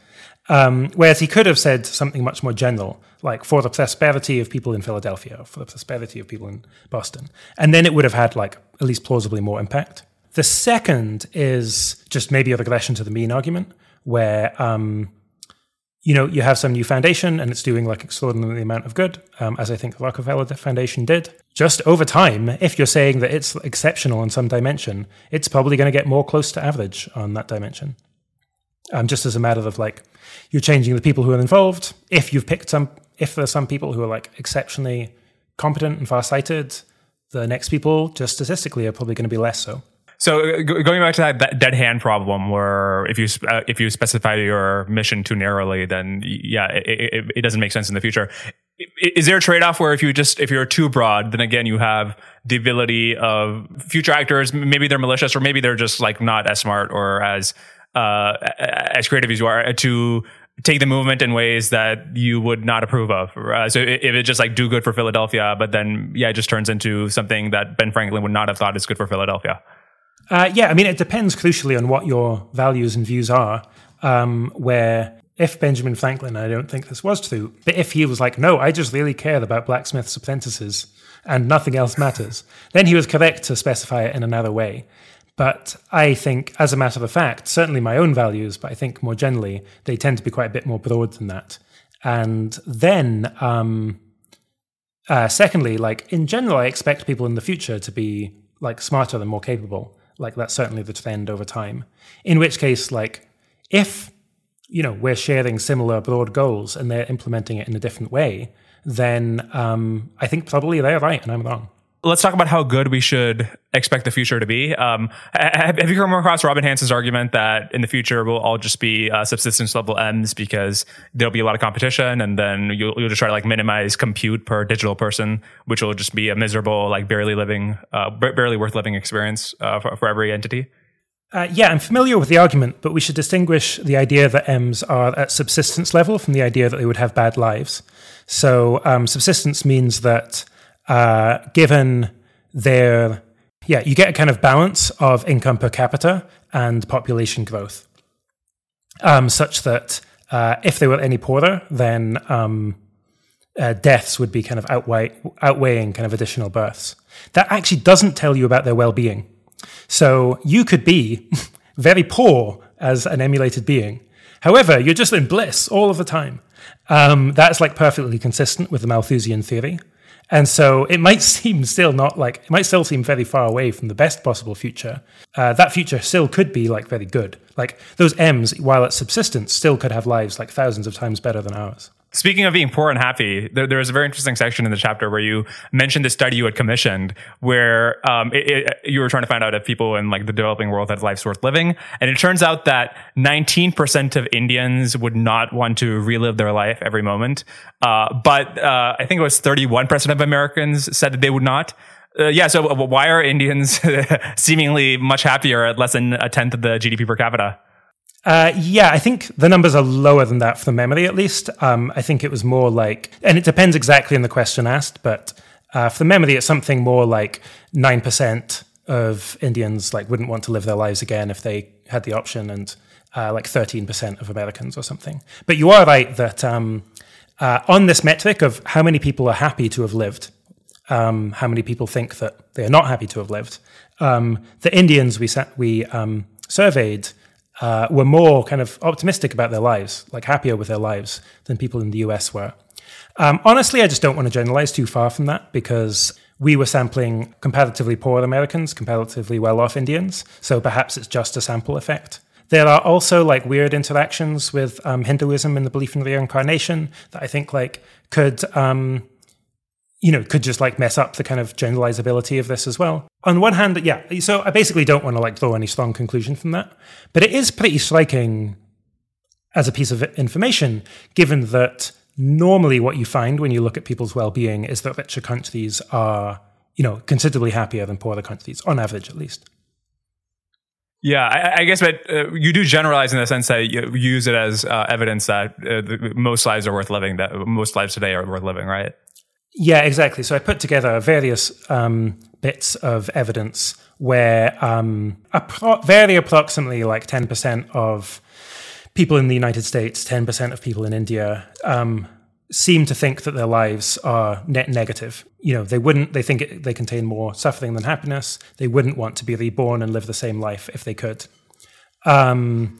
um, whereas he could have said something much more general, like for the prosperity of people in Philadelphia, for the prosperity of people in Boston. And then it would have had like at least plausibly more impact. The second is just maybe a regression to the mean argument, where um, you know you have some new foundation and it's doing like extraordinary amount of good, um, as I think the Rockefeller Foundation did. Just over time, if you're saying that it's exceptional in some dimension, it's probably going to get more close to average on that dimension. Um, just as a matter of like you're changing the people who are involved. If you've picked some, if there's some people who are like exceptionally competent and far-sighted, the next people just statistically are probably going to be less so. So uh, going back to that, that dead hand problem, where if you uh, if you specify your mission too narrowly, then yeah, it, it, it, doesn't make sense in the future. Is there a trade off where if you just if you're too broad, then again you have the ability of future actors, maybe they're malicious or maybe they're just like not as smart or as uh, as creative as you are, to take the movement in ways that you would not approve of. Uh, so if it just like do good for Philadelphia, but then yeah, it just turns into something that Ben Franklin would not have thought is good for Philadelphia. Uh, yeah, I mean, it depends crucially on what your values and views are. Um, where if Benjamin Franklin, I don't think this was true, but if he was like, no, I just really care about blacksmiths' apprentices and nothing else matters, then he was correct to specify it in another way. But I think, as a matter of fact, certainly my own values, but I think more generally, they tend to be quite a bit more broad than that. And then, um, uh, secondly, like in general, I expect people in the future to be like smarter and more capable. Like that's certainly the trend over time. In which case, like if you know we're sharing similar broad goals and they're implementing it in a different way, then um, I think probably they're right and I'm wrong. Let's talk about how good we should expect the future to be. Um, have, have, you come across Robin Hanson's argument that in the future we'll all just be uh, subsistence level ems because there'll be a lot of competition, and then you'll, you'll just try to like minimize compute per digital person, which will just be a miserable, like barely living, uh, barely worth living experience uh, for, for every entity. Uh, yeah, I'm familiar with the argument, but we should distinguish the idea that ems are at subsistence level from the idea that they would have bad lives. So, um, subsistence means that uh, given their, yeah, you get a kind of balance of income per capita and population growth, um, such that uh, if they were any poorer, then um, uh, deaths would be kind of outweigh, outweighing kind of additional births. That actually doesn't tell you about their well being. So you could be very poor as an emulated being. However, you're just in bliss all of the time. Um, that's like perfectly consistent with the Malthusian theory. And so it might seem still not like, it might still seem very far away from the best possible future. Uh, that future still could be like very good. Like those ems, while at subsistence, still could have lives like thousands of times better than ours. Speaking of being poor and happy, there, there, was a very interesting section in the chapter where you mentioned the study you had commissioned, where um, it, it, you were trying to find out if people in like the developing world had lives worth living, and it turns out that 19% of Indians would not want to relive their life every moment, uh, but uh, I think it was 31% of Americans said that they would not. Uh, yeah, so why are Indians seemingly much happier at less than a tenth of the GDP per capita? Uh, yeah, I think the numbers are lower than that for the memory, at least. Um, I think it was more like, and it depends exactly on the question asked, but uh, for the memory, it's something more like nine percent of Indians like wouldn't want to live their lives again if they had the option, and uh, like thirteen percent of Americans or something. But you are right that um, uh, on this metric of how many people are happy to have lived, um, how many people think that they are not happy to have lived, um, the Indians we sa- we um, surveyed uh, were more kind of optimistic about their lives, like happier with their lives than people in the US were. Um, honestly, I just don't want to generalize too far from that because we were sampling comparatively poor Americans, comparatively well off Indians. So perhaps it's just a sample effect. There are also like weird interactions with um, Hinduism and the belief in reincarnation that I think like could um, you know, could just like mess up the kind of generalizability of this as well. On one hand, yeah, so I basically don't want to like draw any strong conclusion from that, but it is pretty striking as a piece of information, given that normally what you find when you look at people's well-being is that richer countries are, you know, considerably happier than poorer countries, on average at least. Yeah, I, I, guess, but uh, you do generalize in the sense that you use it as uh, evidence that uh, the, most lives are worth living, that most lives today are worth living, right? Yeah, exactly. So I put together various um, bits of evidence where um, appro- very approximately like 10% of people in the United States, 10% of people in India um, seem to think that their lives are net negative. You know, they wouldn't, they think it, they contain more suffering than happiness. They wouldn't want to be reborn and live the same life if they could. Um,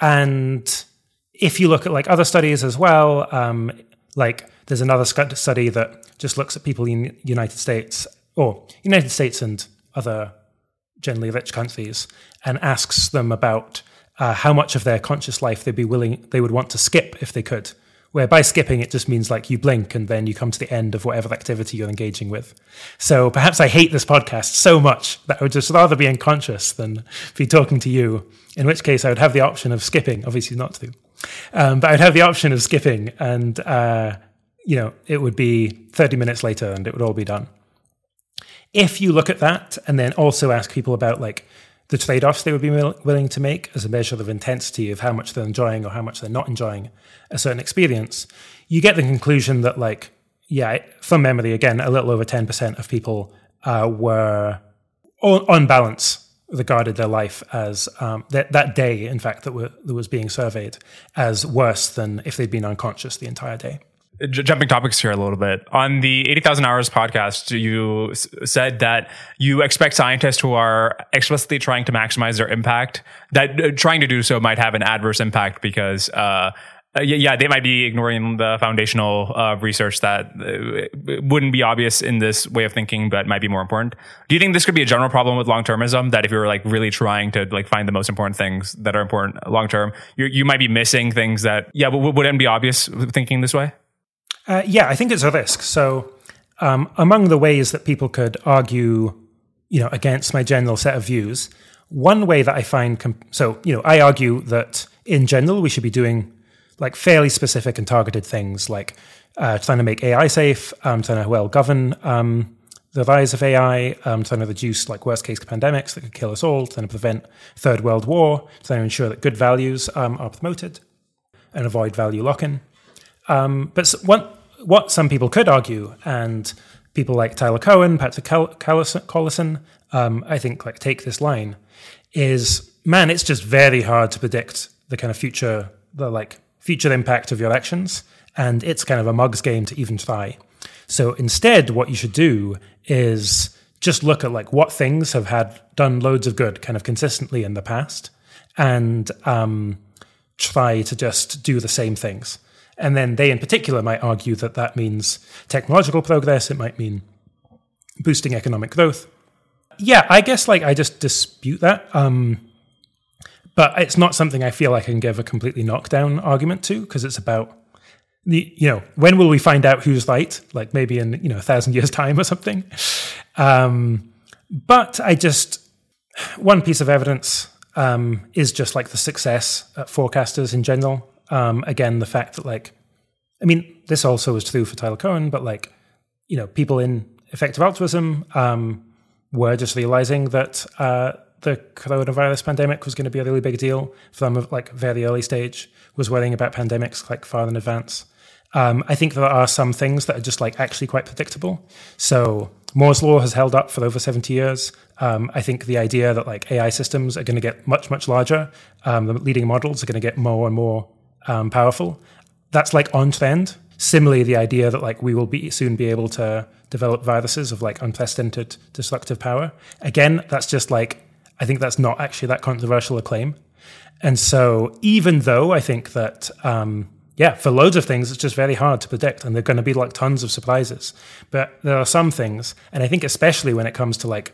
and if you look at like other studies as well, um, like there's another study that just looks at people in the United States or United States and other generally rich countries and asks them about uh, how much of their conscious life they'd be willing they would want to skip if they could. Where by skipping it just means like you blink and then you come to the end of whatever activity you're engaging with. So perhaps I hate this podcast so much that I would just rather be unconscious than be talking to you. In which case I would have the option of skipping, obviously not to. Um, but I'd have the option of skipping and uh, you know, it would be 30 minutes later and it would all be done. If you look at that and then also ask people about like the trade offs they would be willing to make as a measure of intensity of how much they're enjoying or how much they're not enjoying a certain experience, you get the conclusion that, like, yeah, from memory, again, a little over 10% of people uh, were on balance regarded their life as um, that, that day, in fact, that, were, that was being surveyed as worse than if they'd been unconscious the entire day jumping topics here a little bit on the 80,000 hours podcast you s- said that you expect scientists who are explicitly trying to maximize their impact that uh, trying to do so might have an adverse impact because uh, uh, yeah, they might be ignoring the foundational uh, research that uh, wouldn't be obvious in this way of thinking, but might be more important. Do you think this could be a general problem with long termism? That if you're like really trying to like find the most important things that are important long term, you might be missing things that yeah, wouldn't be obvious thinking this way. Uh, yeah, I think it's a risk. So um, among the ways that people could argue, you know, against my general set of views, one way that I find comp- so, you know, I argue that in general we should be doing like fairly specific and targeted things, like uh, trying to make AI safe, um, trying to well govern um, the rise of AI, um, trying to reduce like worst case pandemics that could kill us all, trying to prevent third world war, trying to ensure that good values um, are promoted and avoid value lock in. Um, but what, what some people could argue, and people like Tyler Cowen, Patrick Collison, um, I think like take this line, is man, it's just very hard to predict the kind of future, the like future impact of your actions, and it's kind of a mug's game to even try. So instead, what you should do is just look at like what things have had done loads of good kind of consistently in the past and um, try to just do the same things. And then they, in particular, might argue that that means technological progress. It might mean boosting economic growth. Yeah, I guess like I just dispute that. Um, but it's not something I feel I can give a completely knockdown argument to because it's about the you know when will we find out who's right? Like maybe in you know a thousand years time or something. Um, but I just one piece of evidence um, is just like the success at forecasters in general. Um, again, the fact that like I mean this also is true for Tyler Cowen, but like you know people in effective altruism um, were just realizing that. Uh, the coronavirus pandemic was going to be a really big deal from a like very early stage was worrying about pandemics like far in advance um, I think there are some things that are just like actually quite predictable. So Moore's law has held up for over 70 years. Um, I think the idea that like AI systems are going to get much, much larger, um, the leading models are going to get more and more um, powerful. That's like on trend. Similarly, the idea that like we will be soon be able to develop viruses of like unprecedented destructive power. Again, that's just like I think that's not actually that controversial a claim. And so, even though I think that um, yeah, for loads of things, it's just very hard to predict, and there are going to be like tons of surprises. But there are some things, and I think especially when it comes to like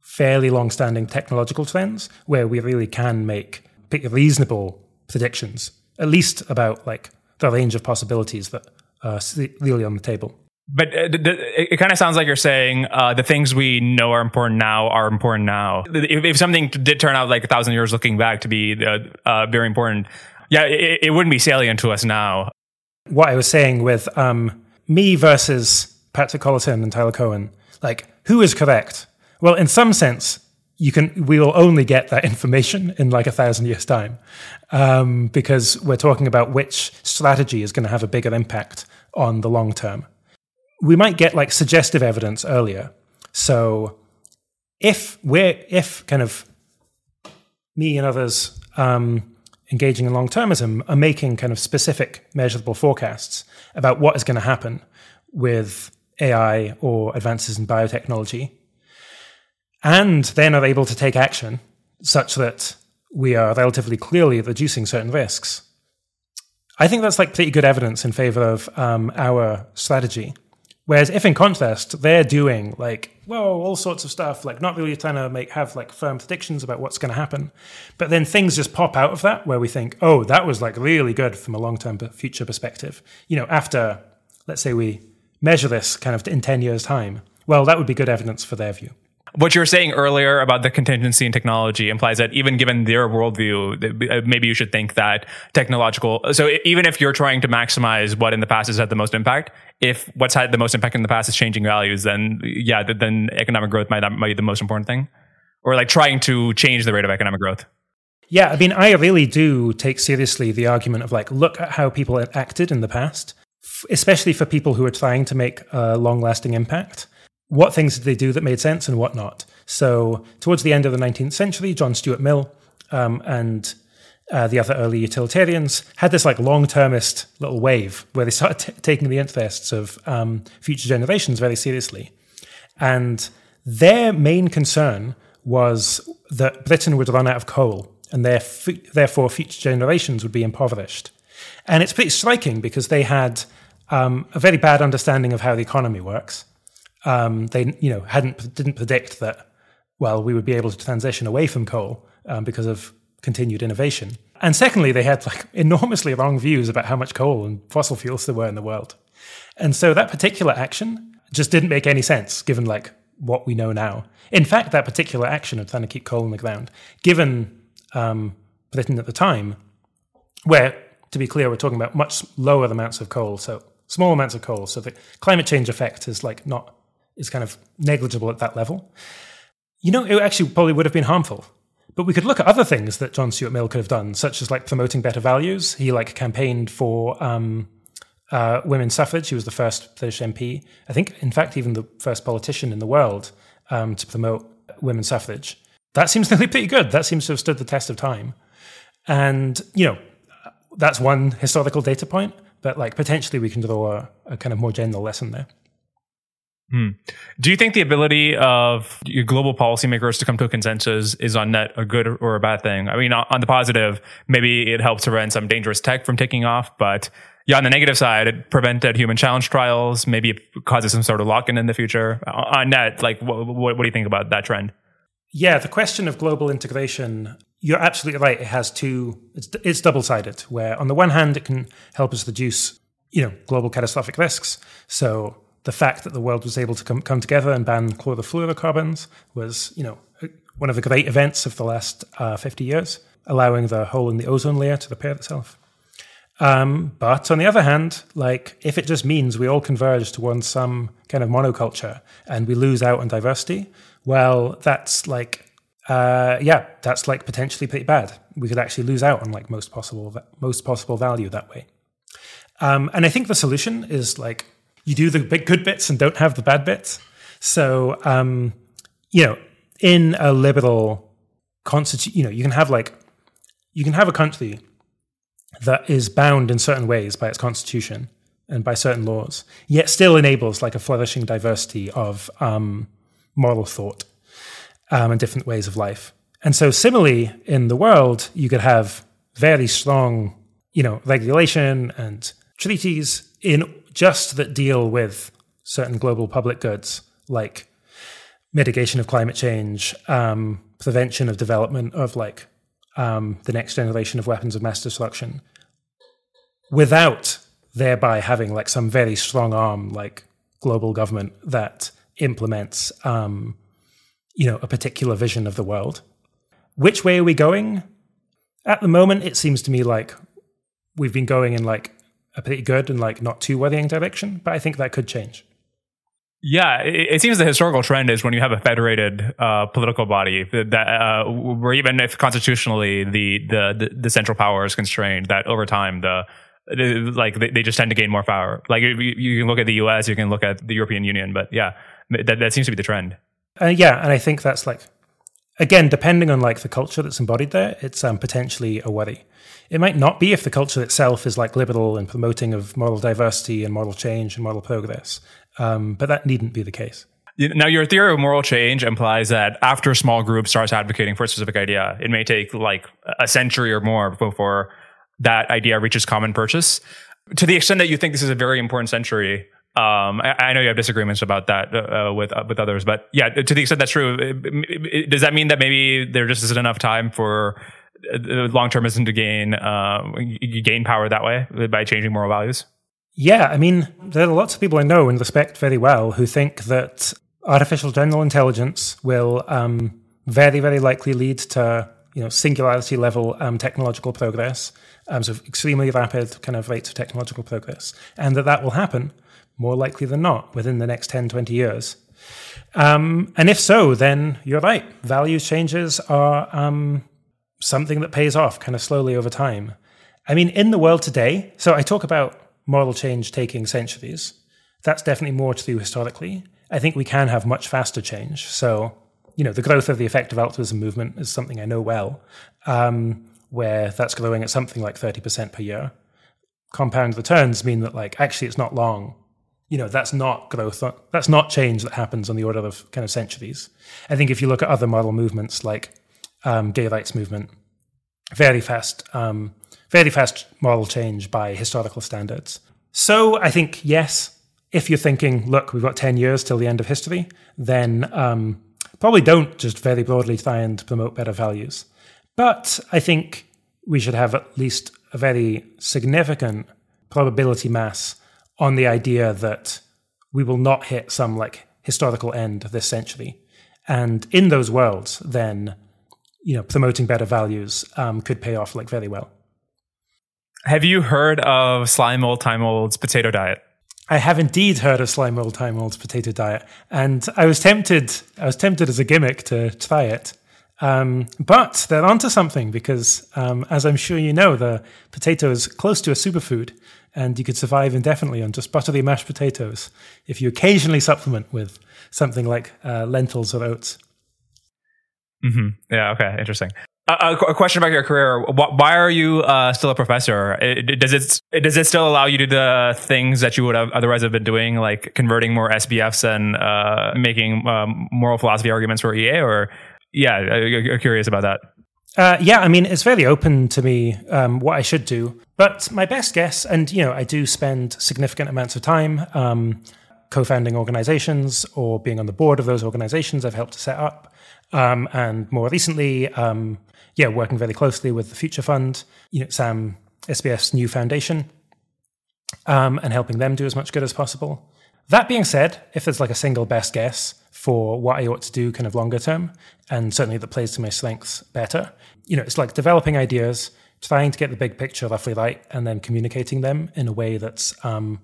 fairly long-standing technological trends, where we really can make reasonable predictions, at least about like the range of possibilities that are really on the table. But uh, it, kind of sounds like you're saying uh, the things we know are important now are important now. If, if, something did turn out like a thousand years looking back to be uh, uh very important, yeah, it, it, wouldn't be salient to us now. What I was saying with um, me versus Patrick Collison and Tyler Cowen, like who is correct? Well, in some sense, you can we will only get that information in like a thousand years time um, because we're talking about which strategy is going to have a bigger impact on the long term. We might get like suggestive evidence earlier. So if we're if kind of me and others um, engaging in long termism are making kind of specific measurable forecasts about what is going to happen with AI or advances in biotechnology, and then are able to take action such that we are relatively clearly reducing certain risks. I think that's like pretty good evidence in favor of um, our strategy. Whereas if in contrast, they're doing like, whoa, all sorts of stuff, like not really trying to make have like firm predictions about what's going to happen. But then things just pop out of that where we think, oh, that was like really good from a long term future perspective. You know, after, let's say we measure this kind of in 10 years' time, well, that would be good evidence for their view what you were saying earlier about the contingency in technology implies that even given their worldview, uh, maybe you should think that technological. So even if you're trying to maximize what in the past has had the most impact, if what's had the most impact in the past is changing values, then yeah, then economic growth might might be the most important thing, or like trying to change the rate of economic growth. Yeah, I mean, I really do take seriously the argument of like, look at how people acted in the past, especially for people who are trying to make a long lasting impact what things did they do that made sense and what not. So, towards the end of the 19th century, John Stuart Mill um, and uh, the other early utilitarians had this like long termist little wave where they started t- taking the interests of um, future generations very seriously. And their main concern was that Britain would run out of coal and therefore future generations would be impoverished. And it's pretty striking because they had um, a very bad understanding of how the economy works um, they you know hadn't didn't predict that well we would be able to transition away from coal um, because of continued innovation. And secondly, they had like enormously wrong views about how much coal and fossil fuels there were in the world. And so that particular action just didn't make any sense given like what we know now. In fact, that particular action of trying to keep coal in the ground, given um, Britain at the time, where to be clear, we're talking about much lower amounts of coal, so small amounts of coal. So the climate change effect is like not is kind of negligible at that level. You know, it actually probably would have been harmful. But we could look at other things that John Stuart Mill could have done, such as like promoting better values. He like campaigned for um, uh, women's suffrage. He was the first British MP, I think, in fact, even the first politician in the world um, to promote women's suffrage. That seems to be pretty good. That seems to have stood the test of time. And you know, that's one historical data point. But like potentially, we can draw a, a kind of more general lesson there. Hmm. Do you think the ability of global policymakers to come to a consensus is on net a good or a bad thing? I mean, on the positive, maybe it helps prevent some dangerous tech from taking off, but yeah, on the negative side, it prevented human challenge trials. Maybe it causes some sort of lock in in the future. On net, like, what, what, what do you think about that trend? Yeah, the question of global integration, you're absolutely right. It has two, it's, it's double sided, where on the one hand, it can help us reduce, you know, global catastrophic risks. So the fact that the world was able to come, come together and ban chlorofluorocarbons was, you know, one of the great events of the last uh, 50 years, allowing the hole in the ozone layer to repair itself. Um, but on the other hand, like if it just means we all converge towards some kind of monoculture and we lose out on diversity, well, that's like, uh, yeah, that's like potentially pretty bad. We could actually lose out on like most possible most possible value that way. Um, and I think the solution is like you do the good bits and don't have the bad bits. So, um, you know, in a liberal constitution, you know, you can have like, you can have a country that is bound in certain ways by its constitution and by certain laws, yet still enables like a flourishing diversity of um, moral thought um, and different ways of life. And so, similarly, in the world, you could have very strong, you know, regulation and treaties in just that deal with certain global public goods like mitigation of climate change, um, prevention of development of like um, the next generation of weapons of mass destruction, without thereby having like some very strong arm like global government that implements um, you know a particular vision of the world. Which way are we going? At the moment, it seems to me like we've been going in like a pretty good and like not too worrying direction, but I think that could change. Yeah, it, it, seems the historical trend is when you have a federated uh, political body that, uh, where even if constitutionally the, the, the central power is constrained, that over time the, the like they, they, just tend to gain more power. Like you, you, can look at the U.S., you can look at the European Union, but yeah, that that seems to be the trend. Uh, yeah, and I think that's like again, depending on like the culture that's embodied there, it's um, potentially a worry. It might not be if the culture itself is like liberal and promoting of moral diversity and moral change and moral progress, um, but that needn't be the case. Now, your theory of moral change implies that after a small group starts advocating for a specific idea, it may take like a century or more before that idea reaches common purchase. To the extent that you think this is a very important century, um, I, I, know you have disagreements about that uh, with uh, with others, but yeah, to the extent that's true, it, it, does that mean that maybe there just isn't enough time for uh, long termism to gain uh, gain power that way by changing moral values? Yeah, I mean, there are lots of people I know and respect very well who think that artificial general intelligence will um, very, very likely lead to you know singularity level um, technological progress, um, so extremely rapid kind of rates of technological progress, and that that will happen more likely than not within the next 10, 20 years. Um, and if so, then you're right. Values changes are um, something that pays off kind of slowly over time. I mean, in the world today, so I talk about moral change taking centuries. That's definitely more true historically. I think we can have much faster change. So, you know, the growth of the effective altruism movement is something I know well, um, where that's growing at something like 30% per year. Compound returns mean that, like, actually, it's not long you know that's not growth that's not change that happens on the order of kind of centuries. I think if you look at other model movements like um, gay rights movement very fast um, very fast moral change by historical standards. So i think yes if you're thinking look we've got 10 years till the end of history then um, probably don't just very broadly try and promote better values. But i think we should have at least a very significant probability mass on the idea that we will not hit some like historical end this century. And in those worlds, then you know, promoting better values um, could pay off like very well. Have you heard of Slime Mold Time Mold's potato diet? I have indeed heard of Slime Mold Time Mold's potato diet, and I was tempted. I was tempted as a gimmick to try it, um, but they're onto something because, um, as I'm sure you know, the potato is close to a superfood, and you could survive indefinitely on just buttery mashed potatoes if you occasionally supplement with something like uh, lentils or oats. Mm-hmm. Yeah. Okay. Interesting. Uh, a question about your career: Why are you uh, still a professor? Does it does it still allow you to do the things that you would have otherwise have been doing, like converting more SBFs and uh, making um, moral philosophy arguments for EA? Or yeah, curious about that. Uh, yeah, I mean, it's fairly open to me um, what I should do. But my best guess, and you know, I do spend significant amounts of time um, co-founding organizations or being on the board of those organizations I've helped to set up. Um, and more recently, um, yeah, working very closely with the Future Fund, you know, Sam SBF's new foundation, um, and helping them do as much good as possible. That being said, if there's like a single best guess for what I ought to do kind of longer term, and certainly that plays to my strengths better, you know, it's like developing ideas, trying to get the big picture roughly right, and then communicating them in a way that's um,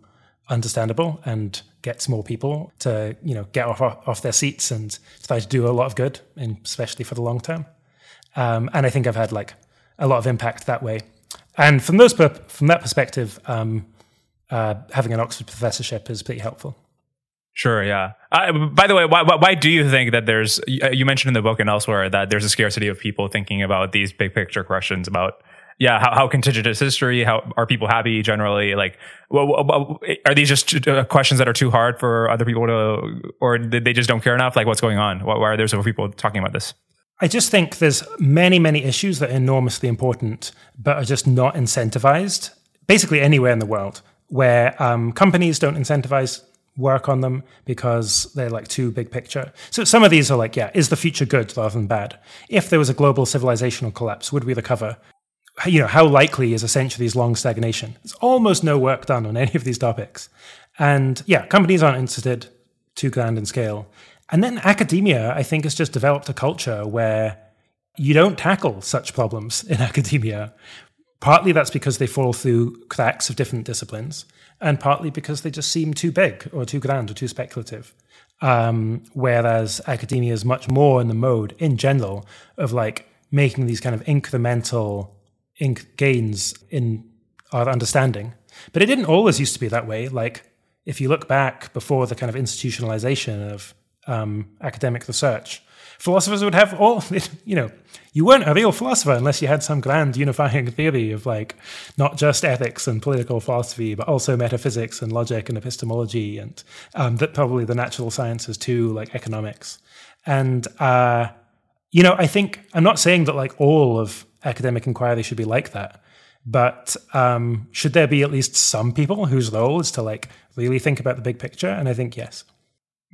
understandable and gets more people to you know get off off their seats and try to do a lot of good, especially for the long term. Um, and I think I've had like a lot of impact that way. And from those from that perspective, um, uh, having an Oxford professorship is pretty helpful. Sure. Yeah. Uh, by the way, why, why do you think that there's? You mentioned in the book and elsewhere that there's a scarcity of people thinking about these big picture questions about yeah, how, how contingent is history? How are people happy generally? Like, well, are these just uh, questions that are too hard for other people to, or they just don't care enough? Like, what's going on? Why are there so few people talking about this? I just think there's many, many issues that are enormously important, but are just not incentivized. Basically, anywhere in the world where um, companies don't incentivize work on them because they're like too big picture. So some of these are like, yeah, is the future good rather than bad? If there was a global civilizational collapse, would we recover? you know, how likely is centuries long stagnation? There's almost no work done on any of these topics. And yeah, companies aren't interested, too grand in scale. And then academia, I think, has just developed a culture where you don't tackle such problems in academia. Partly that's because they fall through cracks of different disciplines, and partly because they just seem too big or too grand or too speculative. Um, whereas academia is much more in the mode, in general, of like making these kind of incremental gains in our understanding. But it didn't always used to be that way. Like if you look back before the kind of institutionalization of um, academic research, philosophers would have all, you know, you weren't a real philosopher unless you had some grand unifying theory of like not just ethics and political philosophy, but also metaphysics and logic and epistemology and um, that probably the natural sciences too, like economics. And, uh, you know, I think I'm not saying that like all of academic inquiry should be like that. But um, should there be at least some people whose role is to like really think about the big picture? And I think yes.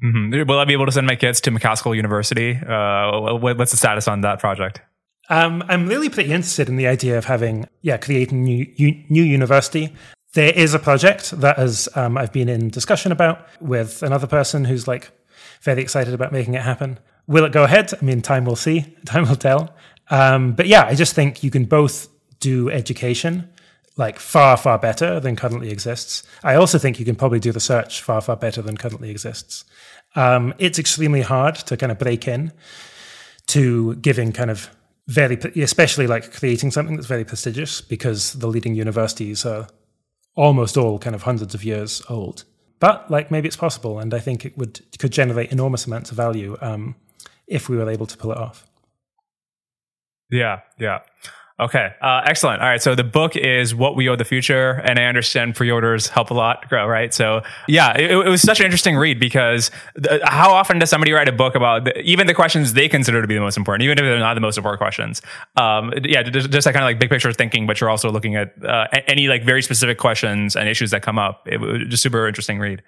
Mm-hmm. Will I be able to send my kids to MacAskill University? Uh, what's the status on that project? Um, I'm really pretty interested in the idea of having, yeah, creating new new university. There is a project that has um, I've been in discussion about with another person who's like very excited about making it happen. Will it go ahead? I mean, time will see. Time will tell. Um, but yeah, I just think you can both do education like far, far better than currently exists. I also think you can probably do the search far, far better than currently exists. Um, it's extremely hard to kind of break in to giving kind of very, especially like creating something that's very prestigious because the leading universities are almost all kind of hundreds of years old. But like maybe it's possible, and I think it would could generate enormous amounts of value um, if we were able to pull it off. Yeah, yeah. Okay, uh, excellent. All right, so the book is "What We Owe the Future," and I understand pre-orders help a lot grow, right? So, yeah, it, it was such an interesting read because the, how often does somebody write a book about the, even the questions they consider to be the most important, even if they're not the most important questions? Um, yeah, just, just that kind of like big picture thinking, but you're also looking at uh, any like very specific questions and issues that come up. It was just super interesting read.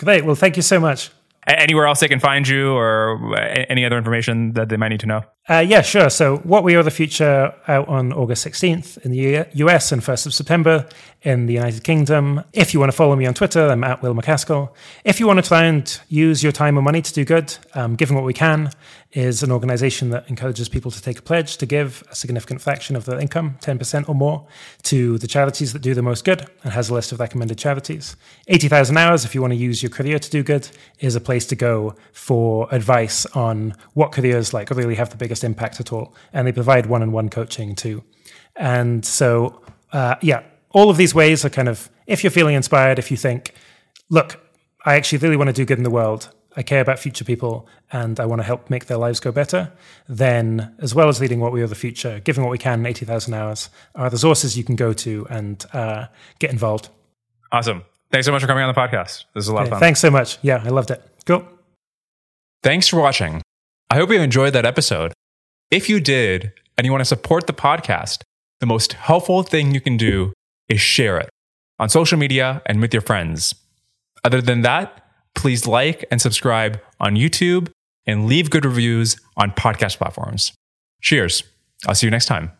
Great. Well, thank you so much anywhere else they can find you or any other information that they might need to know? Uh, yeah, sure. So, What We Owe the Future out on August 16th in the US and 1st of September in the United Kingdom. If you want to follow me on Twitter, I'm at Will MacAskill. If you want to try and use your time and money to do good, um, Giving What We Can is an organization that encourages people to take a pledge to give a significant fraction of their income, 10% or more, to the charities that do the most good and has a list of recommended charities. 80,000 Hours, if you want to use your career to do good, is a place to go for advice on what careers like really have the biggest impact at all. And they provide one on one coaching too. And so, uh, yeah, all of these ways are kind of, if you're feeling inspired, if you think, look, I actually really want to do good in the world, I care about future people, and I want to help make their lives go better, then, as well as leading What We Owe the Future, giving what we can 80,000 hours, are the sources you can go to and uh, get involved. Awesome. Thanks so much for coming on the podcast. This is a lot of fun. Thanks so much. Yeah, I loved it. Cool. Thanks for watching. I hope you enjoyed that episode. If you did, and you want to support the podcast, the most helpful thing you can do is share it on social media and with your friends. Other than that, please like and subscribe on YouTube and leave good reviews on podcast platforms. Cheers. I'll see you next time.